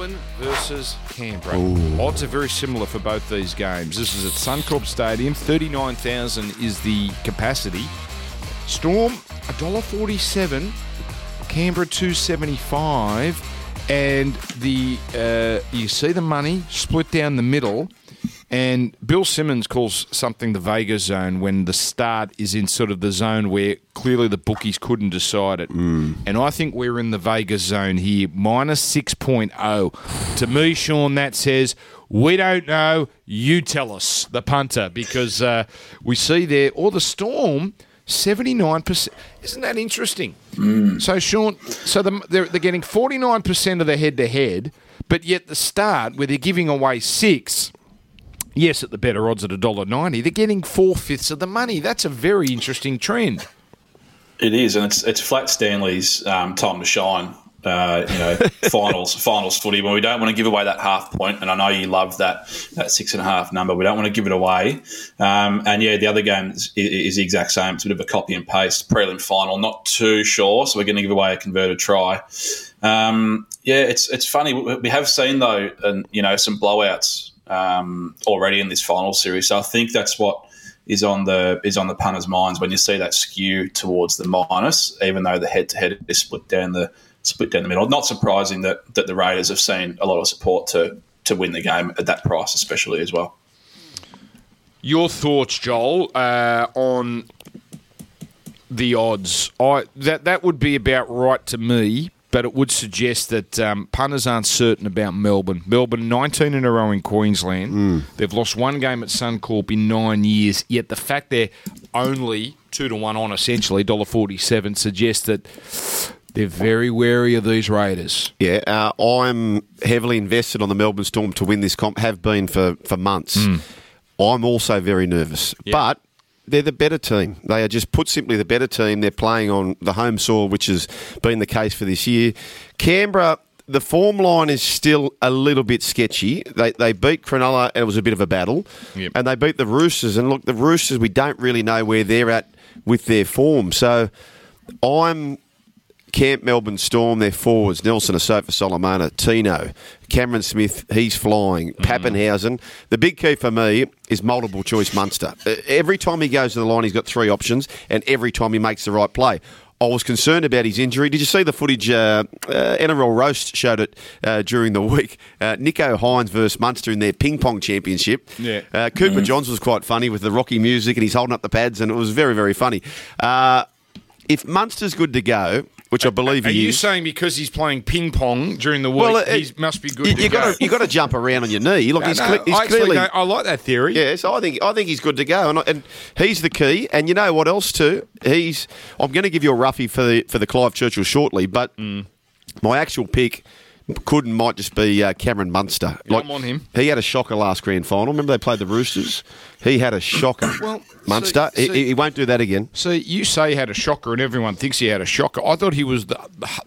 Melbourne versus Canberra. Odds are very similar for both these games. This is at Suncorp Stadium. 39,000 is the capacity. Storm, $1.47. Canberra, 275 And the uh, you see the money split down the middle. And Bill Simmons calls something the Vega zone when the start is in sort of the zone where clearly the bookies couldn't decide it. And I think we're in the Vega zone here, minus 6.0. To me, Sean, that says we don't know. You tell us, the punter, because uh, we see there, or the Storm, 79%. Isn't that interesting? So, Sean, so the, they're, they're getting 49% of the head to head, but yet the start, where they're giving away six, yes, at the better odds at $1.90, they're getting four fifths of the money. That's a very interesting trend. It is, and it's it's flat Stanley's um, time to shine. Uh, you know, finals finals footy. But we don't want to give away that half point. and I know you love that that six and a half number. We don't want to give it away. Um, and yeah, the other game is, is the exact same. It's a bit of a copy and paste prelim final. Not too sure, so we're going to give away a converted try. Um, yeah, it's it's funny. We we have seen though, and you know, some blowouts um, already in this final series. So I think that's what is on the is on the punters' minds when you see that skew towards the minus, even though the head to head is split down the split down the middle. Not surprising that that the Raiders have seen a lot of support to to win the game at that price, especially as well. Your thoughts, Joel, uh, on the odds? I that that would be about right to me, but it would suggest that um, punters aren't certain about Melbourne. Melbourne, nineteen in a row in Queensland. They've lost one game at Suncorp in nine years. Yet the fact they're only two to one on essentially dollar forty seven suggests that. They're very wary of these Raiders. Yeah, uh, I'm heavily invested on the Melbourne Storm to win this comp. Have been for for months. I'm also very nervous, but they're the better team. They are just put simply the better team. They're playing on the home soil, which has been the case for this year. Canberra. The form line is still a little bit sketchy. They, they beat Cronulla, and it was a bit of a battle. Yep. And they beat the Roosters. And look, the Roosters, we don't really know where they're at with their form. So I'm Camp Melbourne Storm, their forwards, Nelson Asofa Solomona, Tino, Cameron Smith, he's flying, Papenhuyzen. The big key for me is multiple choice Munster. Every time he goes to the line, he's got three options, and every time he makes the right play. I was concerned about his injury. Did you see the footage? Uh, uh, NRL Roast showed it uh, during the week. Uh, Nicho Hynes versus Munster in their ping pong championship. Yeah. Uh, Cooper Johns was quite funny with the Rocky music, and he's holding up the pads, and it was very, very funny. Uh, if Munster's good to go, which I believe Are he you is, saying because he's playing ping pong during the week, Well, uh, he must be good you, to you go? got to you got to jump around on your knee. Look, No, he's, no, he's I clearly I like that theory. yeah. So I think I think he's good to go, and, and he's the key. And you know what else too? He's I'm going to give you a roughie for the for the Clive Churchill shortly, but Mm. my actual pick. Could and might just be uh, Cameron Munster. I'm on him. He had a shocker last grand final. Remember they played the Roosters. He had a shocker. Well, Munster. he, he won't do that again. So you say he had a shocker, and everyone thinks he had a shocker. I thought he was the,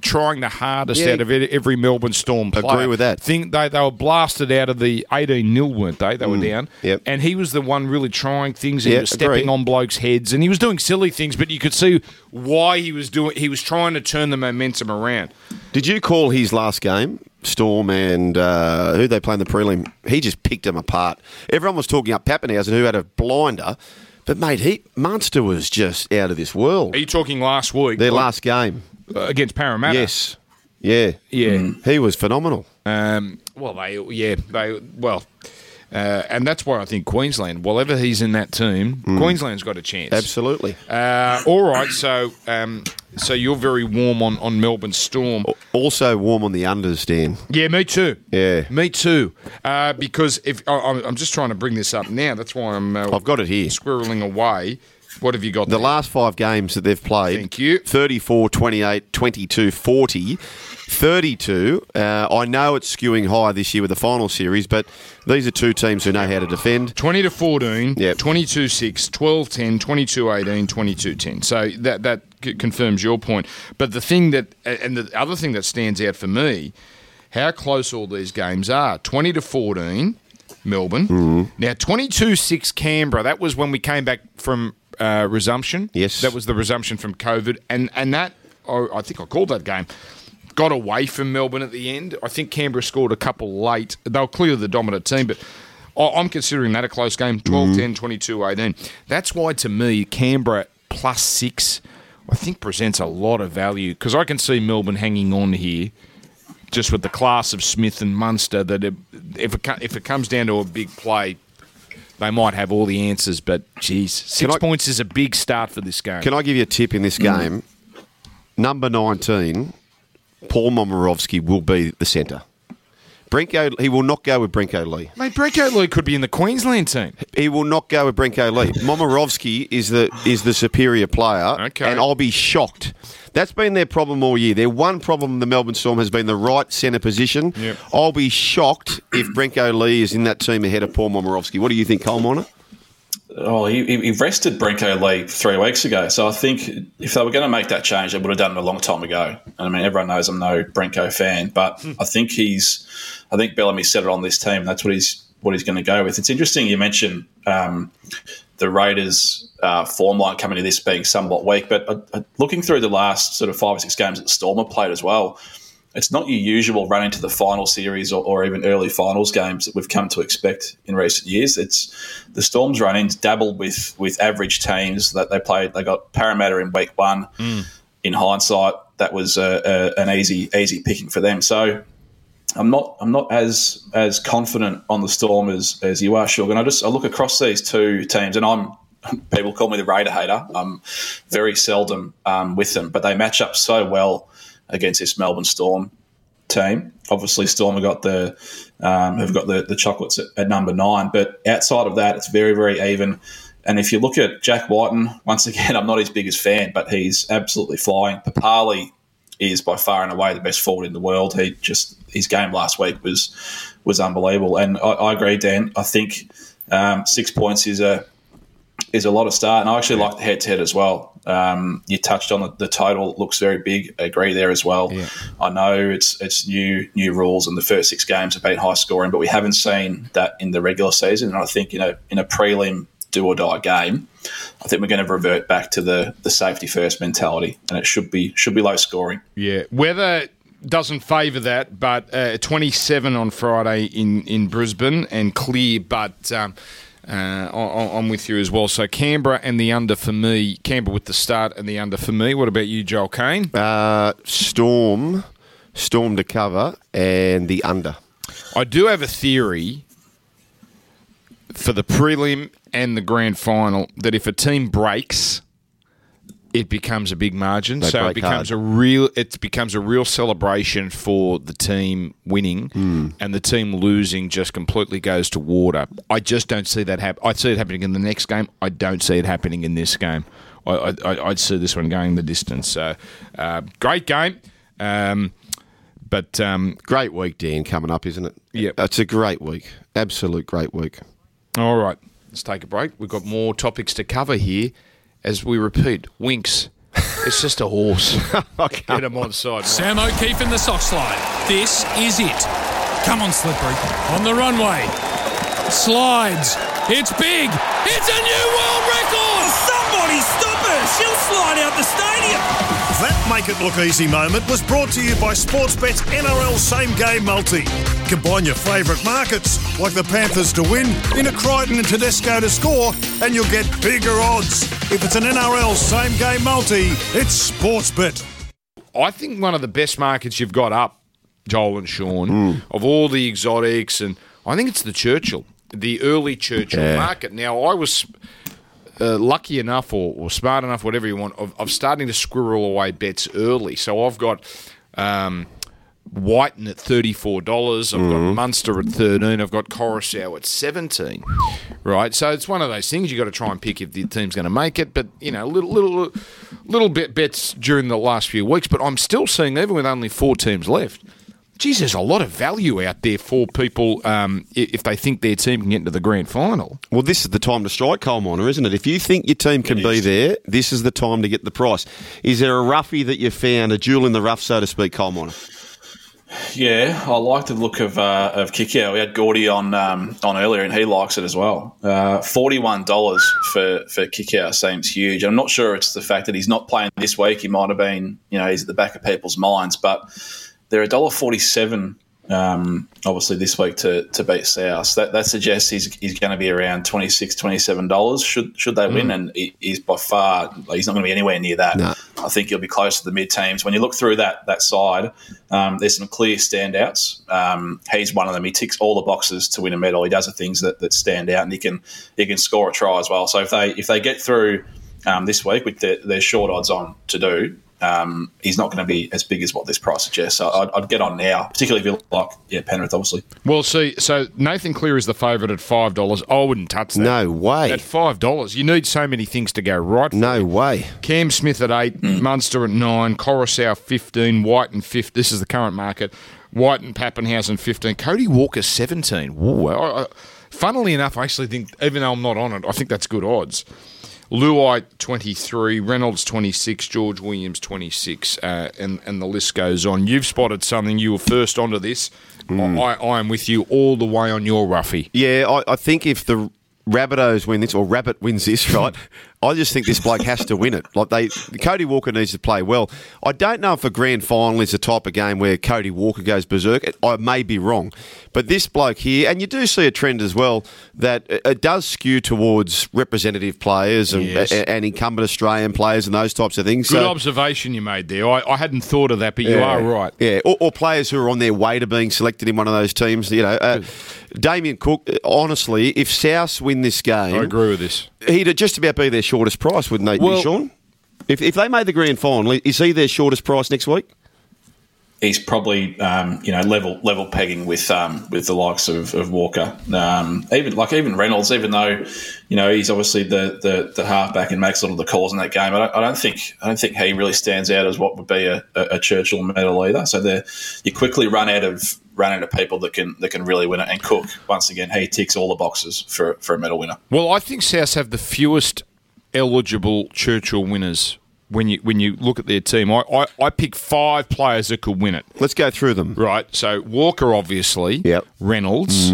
trying the hardest Yeah. out of every Melbourne Storm player. Agree with that. Think they they were blasted out of the eighteen 0 weren't they? They were down. Mm. Yep. And he was the one really trying things. He was stepping agree. on blokes' heads, and he was doing silly things, but you could see why he was doing. He was trying to turn the momentum around. Did you call his last game, Storm and uh, who they play in the prelim? He just picked them apart. Everyone was talking up Papenhuyzen, who had a blinder, but mate, he Munster was just out of this world. Are you talking last week? Their Or- last game, uh, against Parramatta? yes, yeah, Yeah. he was phenomenal. Um, well, they yeah they well, uh, and that's why I think Queensland. Whatever he's in that team, Queensland's got a chance. Absolutely. Uh, all right, so um, so you're very warm on, on Melbourne Storm. Also warm on the unders, Dan. Yeah, me too. Yeah. me too. Uh, because if I, I'm I'm just trying to bring this up now, that's why I'm uh, I've got it here. squirreling away. What have you got? The there? last five games that they've played Thank you. 34, 28, 22, 40. 32. Uh, I know it's skewing high this year with the final series, but these are two teams who know how to defend. 20 to 14, Yep. 22 6, 12 10, 22 18, 22 10. So that, that c- confirms your point. But the thing that, and the other thing that stands out for me, how close all these games are 20 to 14, Melbourne. Mm-hmm. Now, 22 6 Canberra, that was when we came back from uh, resumption. Yes. That was the resumption from COVID. And, and that, I I think I called that game. Got away from Melbourne at the end. I think Canberra scored a couple late. They were clearly the dominant team, but I'm considering that a close game 12 mm-hmm. 10, 22 18. That's why, to me, Canberra plus six, I think, presents a lot of value because I can see Melbourne hanging on here just with the class of Smith and Munster that it, if, it, if it comes down to a big play, they might have all the answers. But, geez, six I- points is a big start for this game. Can I give you a tip in this mm. game? Number 19, Paul Momirovski will be the centre. Brenko, he will not go with Brenko Lee. Mate, Brenko Lee could be in the Queensland team. He will not go with Brenko Lee. Momirovski is the is the superior player, Okay. and I'll be shocked. That's been their problem all year. Their one problem, the Melbourne Storm, has been the right centre position. Yep. I'll be shocked if Brenko Lee is in that team ahead of Paul Momirovski. What do you think, Cole Miner? Oh, he, he rested Brenko Lee three weeks ago. So I think if they were going to make that change, they would have done it a long time ago. And I mean, everyone knows I'm no Brenko fan, but I think he's, I think Bellamy set it on this team. That's what he's what he's going to go with. It's interesting you mentioned um, the Raiders' uh, form line coming to this being somewhat weak, but uh, uh, looking through the last sort of five or six games that Storm have played as well, it's not your usual run into the final series or, or even early finals games that we've come to expect in recent years. It's the Storm's run ins dabbled with with average teams that they played. They got Parramatta in week one. In hindsight, that was uh, uh, an easy easy picking for them. So I'm not I'm not as as confident on the Storm as as you are, Shug. And I just I look across these two teams, and I'm people call me the Raider hater. I'm very seldom um, with them, but they match up so well against this Melbourne Storm team. Obviously, Storm have got the um, have got the, the chocolates at, at number nine, but outside of that, it's very very even. And if you look at Jack Wighton, once again, I'm not his biggest fan, but he's absolutely flying. Papalii is by far and away the best forward in the world. He just his game last week was was unbelievable, and I, I agree, Dan. I think um, six points is a is a lot of start, and I actually like the head to head as well. Um, you touched on the, the total; looks very big. I agree there as well. Yeah. I know it's it's new new rules, and the first six games have been high scoring, but we haven't seen that in the regular season. And I think in a in a prelim do or die game, I think we're going to revert back to the the safety first mentality, and it should be should be low scoring. Yeah, weather doesn't favour that, but uh, 27 on Friday in, in Brisbane and clear, but um, uh, I- I'm with you as well. So Canberra and the under for me, Canberra with the start and the under for me. What about you, Joel Caine? Uh, Storm, Storm to cover, and the under. I do have a theory for the prelim and the grand final that if a team breaks, it becomes a big margin. They so it becomes hard. a real it becomes a real celebration for the team winning, Hmm. and the team losing just completely goes to water. I just don't see that happen. I see it happening in the next game. I don't see it happening in this game. I, I, I'd see this one going the distance. So, uh, great game. Um, but um, Great week, Dan, coming up, isn't it? Yeah, It's a great week. Absolute great week. All right, let's take a break. We've got more topics to cover here. As we repeat, Winx, it's just a horse. Get him on side. Sam O'Keefe in the sock slide. This is it. Come on, Slippery. On the runway. Slides. It's big. It's a new world record. Somebody stop her! She'll slide out the stadium! That Make It Look Easy moment was brought to you by Sportsbet's NRL Same Game Multi. Combine your favourite markets, like the Panthers to win, into Crichton and Tedesco to score, and you'll get bigger odds. If it's an NRL Same Game Multi, it's Sportsbet. I think one of the best markets you've got up, Joel and Sean, of all the exotics, and I think it's the Churchill, the early Churchill Yeah. market. Now, I was uh, lucky enough or, or smart enough, whatever you want, of, of starting to squirrel away bets early. So I've got. Um, Wighton at thirty-four dollars. I've got Munster at thirteen. I've got Koroisau at seventeen. Right, so it's one of those things you have got to try and pick if the team's going to make it. But you know, little little little bit bets during the last few weeks. But I'm still seeing even with only four teams left. Geez, there's a lot of value out there for people um, if they think their team can get into the grand final. Well, this is the time to strike coal miner, isn't it? If you think your team can be there, this is the time to get the price. Is there a roughie that you found, a jewel in the rough, so to speak, coal miner? Yeah, I like the look of uh, of Kikau. We had Gordy on um, on earlier, and he likes it as well. Uh, Forty one dollars for for Kikau seems huge. I'm not sure it's the fact that he's not playing this week. He might have been, you know, he's at the back of people's minds, but they're a dollar forty seven um, obviously this week to, to beat South. That that suggests he's, he's going to be around 26 $27 should should they win. And he, he's by far, he's not going to be anywhere near that. No. I think he'll be close to the mid teams. When you look through that that side, um, there's some clear standouts. Um, he's one of them. He ticks all the boxes to win a medal. He does the things that, that stand out, and he can he can score a try as well. So if they if they get through um, this week, which they're, they're short odds on to do, um, he's not going to be as big as what this price suggests. So I'd, I'd get on now, particularly if you like, yeah, Penrith, obviously. Well, see, so Nathan Cleary is the favourite at five dollars. I wouldn't touch that. No way. At five dollars, you need so many things to go right. For No way. Cam Smith at eight, Munster at nine, Koroisau fifteen, White and fifth. This is the current market. White and Papenhuyzen fifteen, Cody Walker seventeen. Ooh, I, I, funnily enough, I actually think, even though I'm not on it, I think that's good odds. Luai 23, Reynolds 26, George Williams 26, uh, and, and the list goes on. You've spotted something. You were first onto this. I, I am with you all the way on your Ruffy. Yeah, I, I think if the Rabbitohs win this, or Rabbit wins this, right? I just think this bloke has to win it. Like they, Cody Walker needs to play well. I don't know if a grand final is the type of game where Cody Walker goes berserk. I may be wrong, but this bloke here, and you do see a trend as well that it does skew towards representative players and, Yes. and incumbent Australian players and those types of things. Good So- observation you made there. I, I hadn't thought of that, but you are right. Yeah, or, or players who are on their way to being selected in one of those teams. You know, uh, Damien Cook. Honestly, if South win this game, I agree with this. He'd just about be their shortest price, wouldn't they, Well- Sean? If, if they made the grand final, is he their shortest price next week? He's probably um, you know level level pegging with um, with the likes of, of Walker, um, even like even Reynolds. Even though you know he's obviously the, the, the halfback and makes a lot of the calls in that game, I don't, I don't think I don't think he really stands out as what would be a, a, a Churchill medal either. So there, you quickly run out of run into people that can that can really win it. And Cook once again, he ticks all the boxes for for a medal winner. Well, I think South have the fewest eligible Churchill winners when you when you look at their team. I, I, I pick five players that could win it. Let's go through them. Right. So Walker, obviously. Yep. Reynolds.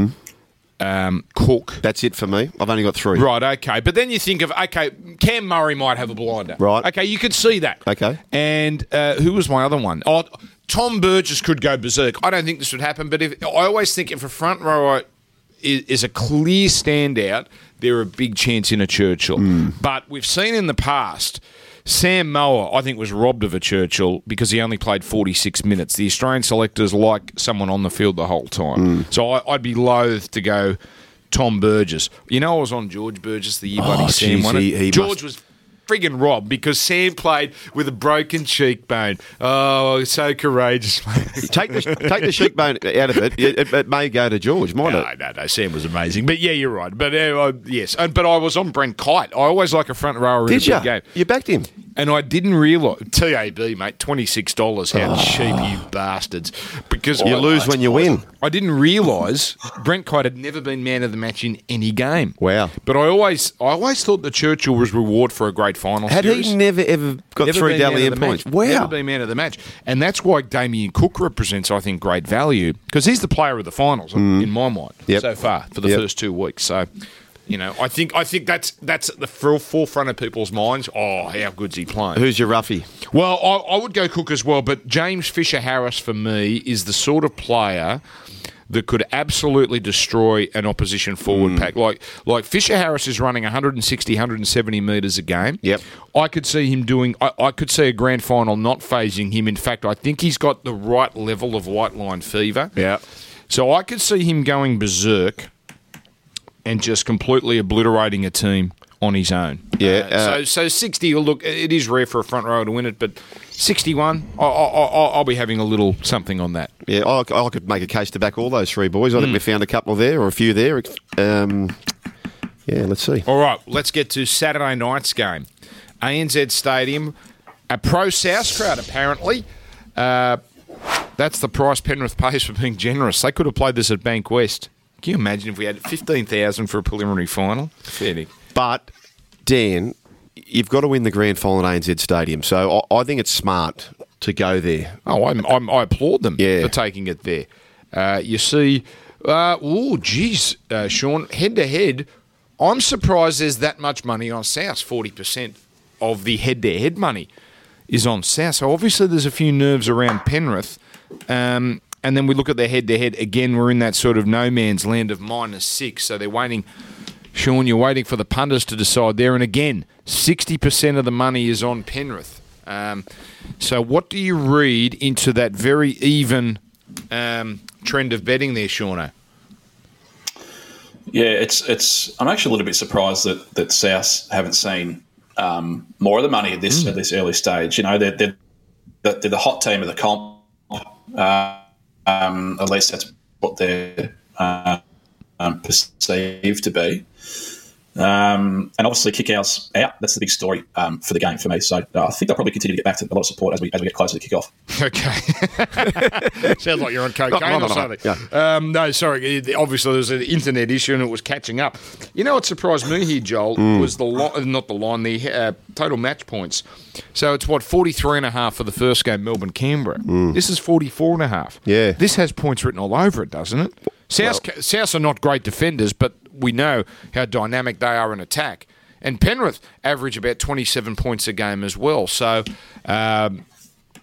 Um, Cook. That's it for me. I've only got three. Right, okay. But then you think of, okay, Cam Murray might have a blinder. Right. Okay, you could see that. Okay. And uh, who was my other one? Oh, Tom Burgess could go berserk. I don't think this would happen, but if I always think if a front rower is, is a clear standout, they're a big chance in a Churchill. Hmm. But we've seen in the past. Sam Mower, I think, was robbed of a Churchill because he only played 46 minutes. The Australian selectors like someone on the field the whole time. Hmm. So I, I'd be loath to go Tom Burgess. You know, I was on George Burgess the year Oh, Sam geez, won it. George must- was friggin' Rob because Sam played with a broken cheekbone. Oh, so courageous. Take the take the cheekbone out of it. It, it may go to George, might No, it? no, no. Sam was amazing, but yeah, you're right. But uh, uh, yes, and, but I was on Brent Kite. I always like a front rower in Did a you? big game, You backed him. And I didn't realise TAB, mate, twenty six dollars. How Oh. cheap you bastards! Because You I, lose when you win. I didn't realise Brent Kite had never been man of the match in any game. Wow. But I always, I always thought that Churchill was reward for a great final. Had series. he never ever got Never man Dally the points? Wow. Never been man of the match. And that's why Damien Cook represents, I think, great value because he's the player of the finals in my mind Mm. Yep. so far for the Yep. first two weeks. So, you know, I think I think that's that's at the fore- forefront of people's minds. Oh, how good's he playing? Who's your roughie? Well, I, I would go Cook as well, but James Fisher Harris for me is the sort of player that could absolutely destroy an opposition forward Hmm. pack. Like like Fisher Harris is running 160, 170 metres a game. Yep. I could see him doing. I, I could see a grand final not fazing him. In fact, I think he's got the right level of white line fever. Yeah. So I could see him going berserk and just completely obliterating a team on his own. Yeah, Uh, uh, so so sixty. Look, it is rare for a front rower to win it, but sixty-one. I, I, I, I'll be having a little something on that. Yeah, I, I could make a case to back all those three boys. I think Hmm. we found a couple there or a few there. Um, yeah, let's see. All right, let's get to Saturday night's game. ANZ Stadium, a pro South crowd apparently. Uh, that's the price Penrith pays for being generous. They could have played this at Bank West. Can you imagine if we had fifteen thousand for a preliminary final? Fair dinkum. But Dan, you've got to win the grand final at ANZ Stadium. So I, I think it's smart to go there. Oh, I'm, I'm, I applaud them Yeah. for taking it there. Uh, you see, uh, oh, geez, uh, Sean, head to head, I'm surprised there's that much money on South. 40% of the head to head money is on South. So obviously there's a few nerves around Penrith. Um, and then we look at their head to head. Again, we're in that sort of no man's land of minus six. So they're waiting. Sean, you're waiting for the punters to decide there. And again, 60% of the money is on Penrith. Um, so, what do you read into that very even um, trend of betting there, Shauno? Yeah, it's it's. I'm actually a little bit surprised that that South haven't seen um, more of the money at this at this early stage. You know, they're they're, they're the hot team of the comp. Uh, um, at least that's what they're uh, um, perceived to be. Um, and obviously, Kikau's out. That's the big story um, for the game for me. So uh, I think they'll probably continue to get back to a lot of support as we as we get closer to kickoff. Okay. Sounds like you're on cocaine No, no, or no, something. yeah. Um, no, sorry. it- Obviously, there's an internet issue and it was catching up. You know what surprised me here, Joel, Mm. was the li- not the line, the uh, total match points. So it's what, 43 and a half for the first game, Melbourne Canberra. This is 44 and a half. Mm. Yeah. This has points written all over it, doesn't it? South, South are not great defenders, but we know how dynamic they are in attack. And Penrith average about 27 points a game as well. So, um,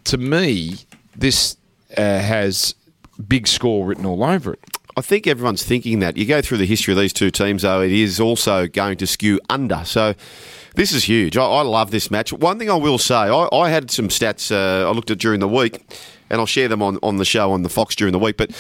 to me, this uh, has big score written all over it. I think everyone's thinking that. You go through the history of these two teams, though, it is also going to skew under. So this is huge. I, I love this match. One thing I will say, I, I had some stats uh, I looked at during the week, and I'll share them on, on the show on the Fox during the week, but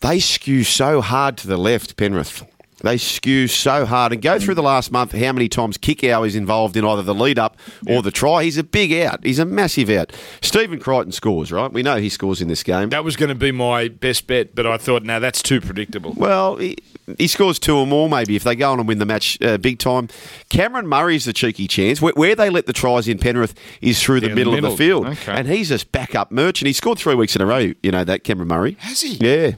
they skew so hard to the left, Penrith. They skew so hard. And go through the last month how many times Kikau is involved in either the lead up or the try. He's a big out. He's a massive out. Stephen Crichton scores, right? We know he scores in this game. That was going to be my best bet, but I thought, now that's too predictable. Well, he, he scores two or more maybe if they go on and win the match uh, big time. Cameron Murray's the cheeky chance. Where, where they let the tries in Penrith is through the Yeah, middle, middle. of the field. Okay. And he's a backup merchant. He scored three weeks in a row, you know, that Cameron Murray. Has he? Yeah.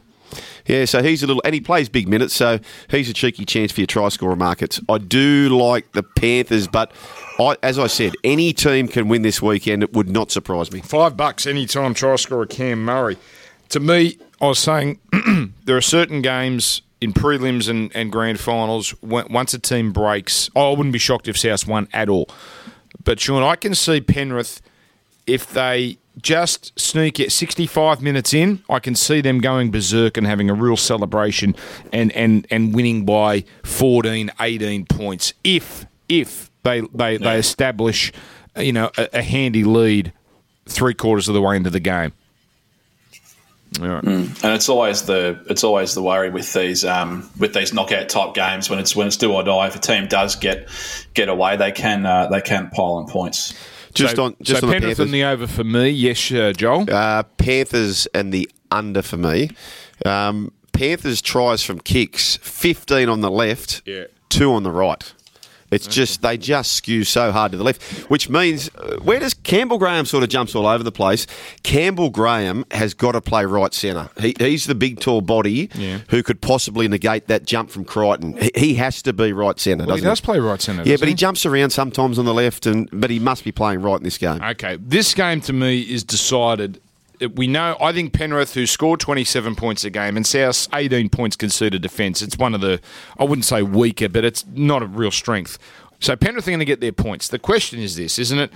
Yeah, so he's a little, and he plays big minutes, so he's a cheeky chance for your try scorer markets. I do like the Panthers, but I, as I said, any team can win this weekend. It would not surprise me. Five bucks anytime try scorer Cam Murray. To me, I was saying there are certain games in prelims and, and grand finals once a team breaks. Oh, I wouldn't be shocked if South won at all. But Sean, I can see Penrith if they just sneak it 65 minutes in, I can see them going berserk and having a real celebration and, and, and winning by 14, 18 points if if they they, they establish you know a, a handy lead three quarters of the way into the game. All right. and it's always the it's always the worry with these um, with these knockout type games when it's when it's do or die. If a team does get get away, they can uh, they can pile on points. Just so, on, just so on Penrith Panthers. and the over for me. Yes, uh, Joel. Uh, Panthers and the under for me. Um, Panthers tries from kicks, 15 on the left, Yeah. two on the right. It's just they just skew so hard to the left, which means uh, where does Campbell Graham sort of jumps all over the place? Campbell Graham has got to play right centre. He, he's the big tall body Yeah. who could possibly negate that jump from Crichton. He, he has to be right centre. Well, he doesn't he? does play right centre. Yeah, but he jumps around sometimes on the left, and but he must be playing right in this game. Okay, this game to me is decided. We know. I think Penrith, who scored 27 points a game, and South 18 points conceded defence. It's one of the, I wouldn't say weaker, but it's not a real strength. So Penrith are going to get their points. The question is this, isn't it?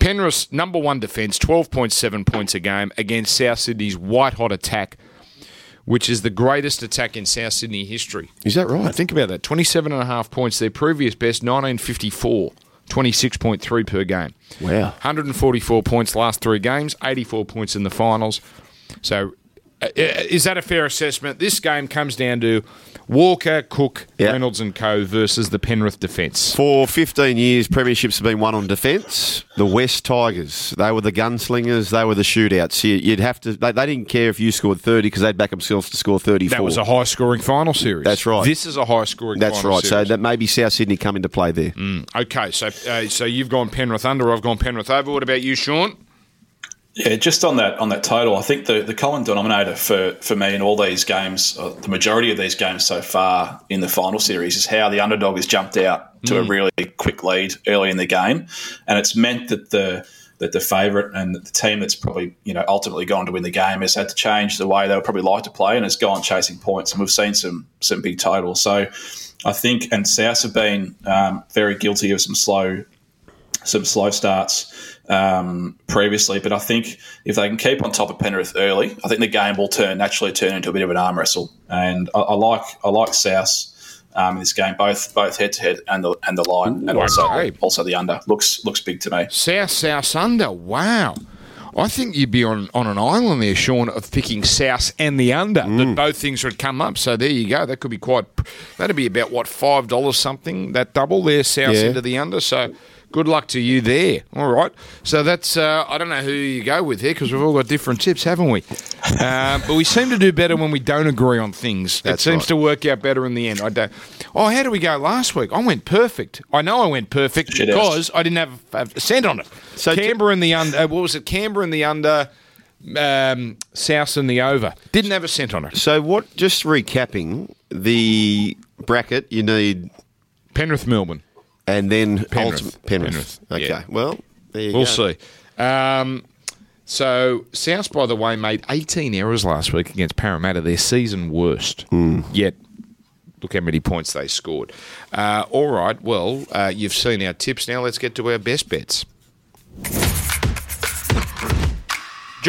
Penrith's number one defence, 12.7 points a game against South Sydney's white hot attack, which is the greatest attack in South Sydney history. Is that right? Think about that. 27 and a half points. Their previous best, 1954. 26.3 per game. Wow. 144 points last three games, 84 points in the finals. So, is that a fair assessment? This game comes down to Walker, Cook, Yeah. Reynolds, and Co. versus the Penrith defence. For 15 years, premierships have been won on defence. The West Tigers, they were the gunslingers, they were the shootouts. You- You'd have to, they, they didn't care if you scored 30 because they'd back themselves to score 34. That was a high scoring final series. That's right. This is a high scoring final series. That's right. So that maybe South Sydney come into play there. Okay, so uh, so you've gone Penrith under, I've gone Penrith over. What about you, Sean? Yeah, just on that on that total, I think the, the common denominator for, for me in all these games, uh, the majority of these games so far in the final series, is how the underdog has jumped out to a really quick lead early in the game, and it's meant that the that the favourite and the team that's probably you know ultimately gone to win the game has had to change the way they would probably like to play and has gone chasing points, and we've seen some some big totals. So I think, and South have been um, very guilty of some slow some slow starts um, previously. But I think if they can keep on top of Penrith early, I think the game will turn naturally turn into a bit of an arm wrestle. And I, I like I like South. Um, in this game, both both head to head and the and the line, and Ooh, also okay. also the under looks looks big to me. South South under. Wow. I think you'd be on, on an island there, Sean, of picking South and the under. That both things would come up. So there you go. That could be quite. That'd be about what five dollars something. That double there, South Yeah. into the under. So good luck to you there. All right. So that's. Uh, I don't know who you go with here because we've all got different tips, haven't we? uh, but we seem to do better when we don't agree on things. That seems right. to work out better in the end. I don't. Oh, how do we go last week? I went perfect. I know I went perfect Shit because I didn't have, have a cent on it. So t- Canberra in the under. Uh, what was it? Canberra in the under. Um, South in the over. Didn't have a cent on it. So what? Just recapping the bracket, you need, Penrith, Melbourne. And then Penrith. ultimate Penrith. Penrith, Okay. yeah. Well, there you We'll go. see. Um, so South, by the way, made 18 errors last week against Parramatta, their season worst. Yet, look how many points they scored. Uh, all right. Well, uh, you've seen our tips. Now let's get to our best bets.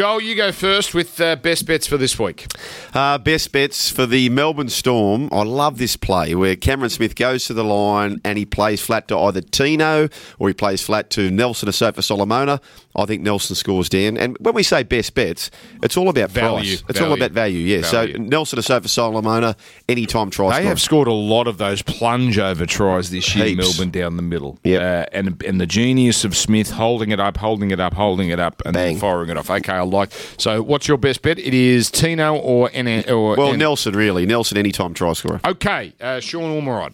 Joel, you go first with uh, best bets for this week. Uh, best bets for the Melbourne Storm. I love this play where Cameron Smith goes to the line and he plays flat to either Tino or he plays flat to Nelson Asofa Solomona. I think Nelson scores down. And when we say best bets, it's all about Value. price. It's all about value, yeah. Value. So Nelson Asofa Solomona, anytime try They have scored a lot of those plunge over tries this year, Heaps. Melbourne down the middle. Yep. Uh, and and the genius of Smith holding it up, holding it up, holding it up, and then firing it off. Okay, I like. So, what's your best bet? It is Tino or N- or well, N- Nelson, really. Nelson, anytime try scorer. Okay, uh, Sean Ormerod.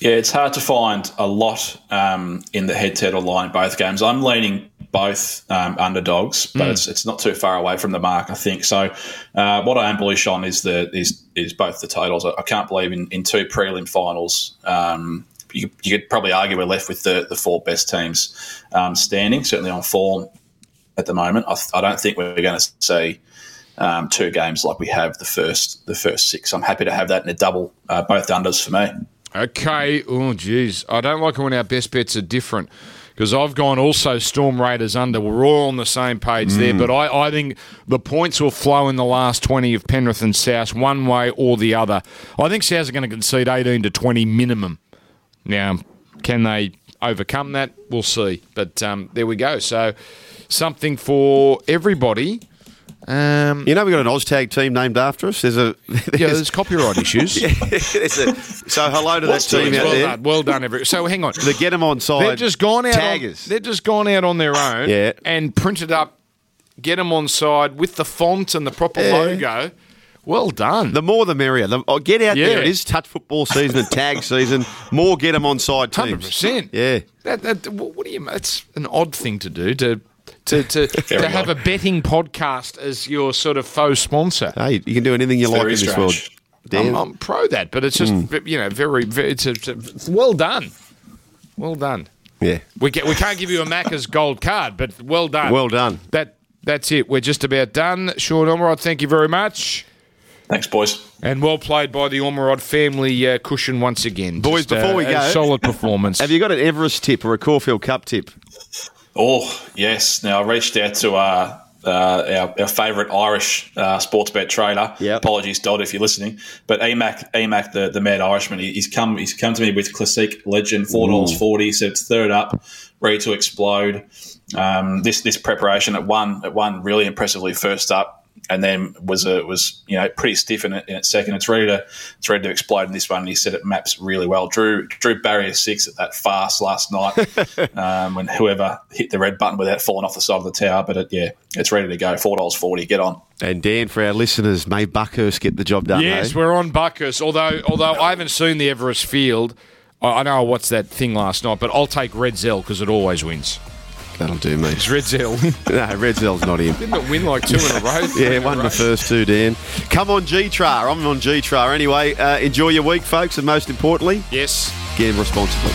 Yeah, it's hard to find a lot um, in the head-to-head or line in both games. I'm leaning both um, underdogs, but it's, it's not too far away from the mark, I think. So, uh, what I am bullish on is the is is both the totals. I, I can't believe in, in two prelim finals. Um, you, you could probably argue we're left with the, the four best teams um, standing, certainly on form at the moment. I, I don't think we're going to see um, two games like we have the first the first six. I'm happy to have that in a double, uh, both unders for me. Okay. Oh, geez. I don't like it when our best bets are different because I've gone also Storm Raiders under. We're all on the same page there, but I, I think the points will flow in the last 20 of Penrith and South one way or the other. I think South are going to concede 18 to 20 minimum. Now, can they overcome that? We'll see. But um, there we go. So, something for everybody. Um, You know, we've got an Oztag team named after us. There's a. yeah, There's, there's copyright issues. there's a so hello to that team out well there. done. Well done, every. So, hang on. The get them on side. They've just gone out. On, Taggers. they've just gone out on their own Yeah. and printed up, get them on side with the font and the proper Yeah. logo. Well done. The more the merrier. The, oh, get out Yeah. there. It is touch football season and tag season. More get them on side teams. Hundred percent. Yeah. That, that, what what do you? It's an odd thing to do to to to, to have a betting podcast as your sort of faux sponsor. Hey, you can do anything you It's like in very this world. strange. I'm, I'm pro that, but it's just Hmm. you know very, very it's, it's, it's well done. Well done. yeah. We get, we can't give you a Macca's gold card, but well done. Well done. That that's it. We're just about done. Sean Ormerod, thank you very much. Thanks, boys. And well played by the Ormerod family uh, cushion once again. Boys, Just, before we a go- solid performance. Have you got an Everest tip or a Caulfield Cup tip? Oh, yes. Now, I reached out to uh, uh, our, our favourite Irish uh, sports bet trader. Yep. Apologies, Dodd, if you're listening. But Emac, Emac the, the mad Irishman, he- he's come he's come to me with Classique Legend, $4.40. He said it's third up, ready to explode. Um, this this preparation at one at one really impressively first up. And then was a was you know pretty stiff in, it, in its second. It's ready to it's ready to explode in this one. And he said it maps really well. Drew drew barrier six at that fast last night um, when whoever hit the red button without falling off the side of the tower. But it, yeah, it's ready to go. Four dollars forty. Get on. And Dan, for our listeners, may Buckhurst get the job done? yes, eh? we're on Buckus. Although although I haven't seen the Everest Field, I, I know I watched that thing last night, but I'll take Redzel because it always wins. That'll do me. It's Redzel. No, Redzel's not him. Didn't it win like two in a row? Yeah, won the first two, Dan. Come on, G-Tra. I'm on G-Tra. Anyway, uh, enjoy your week, folks, and most importantly, Yes. game responsibly.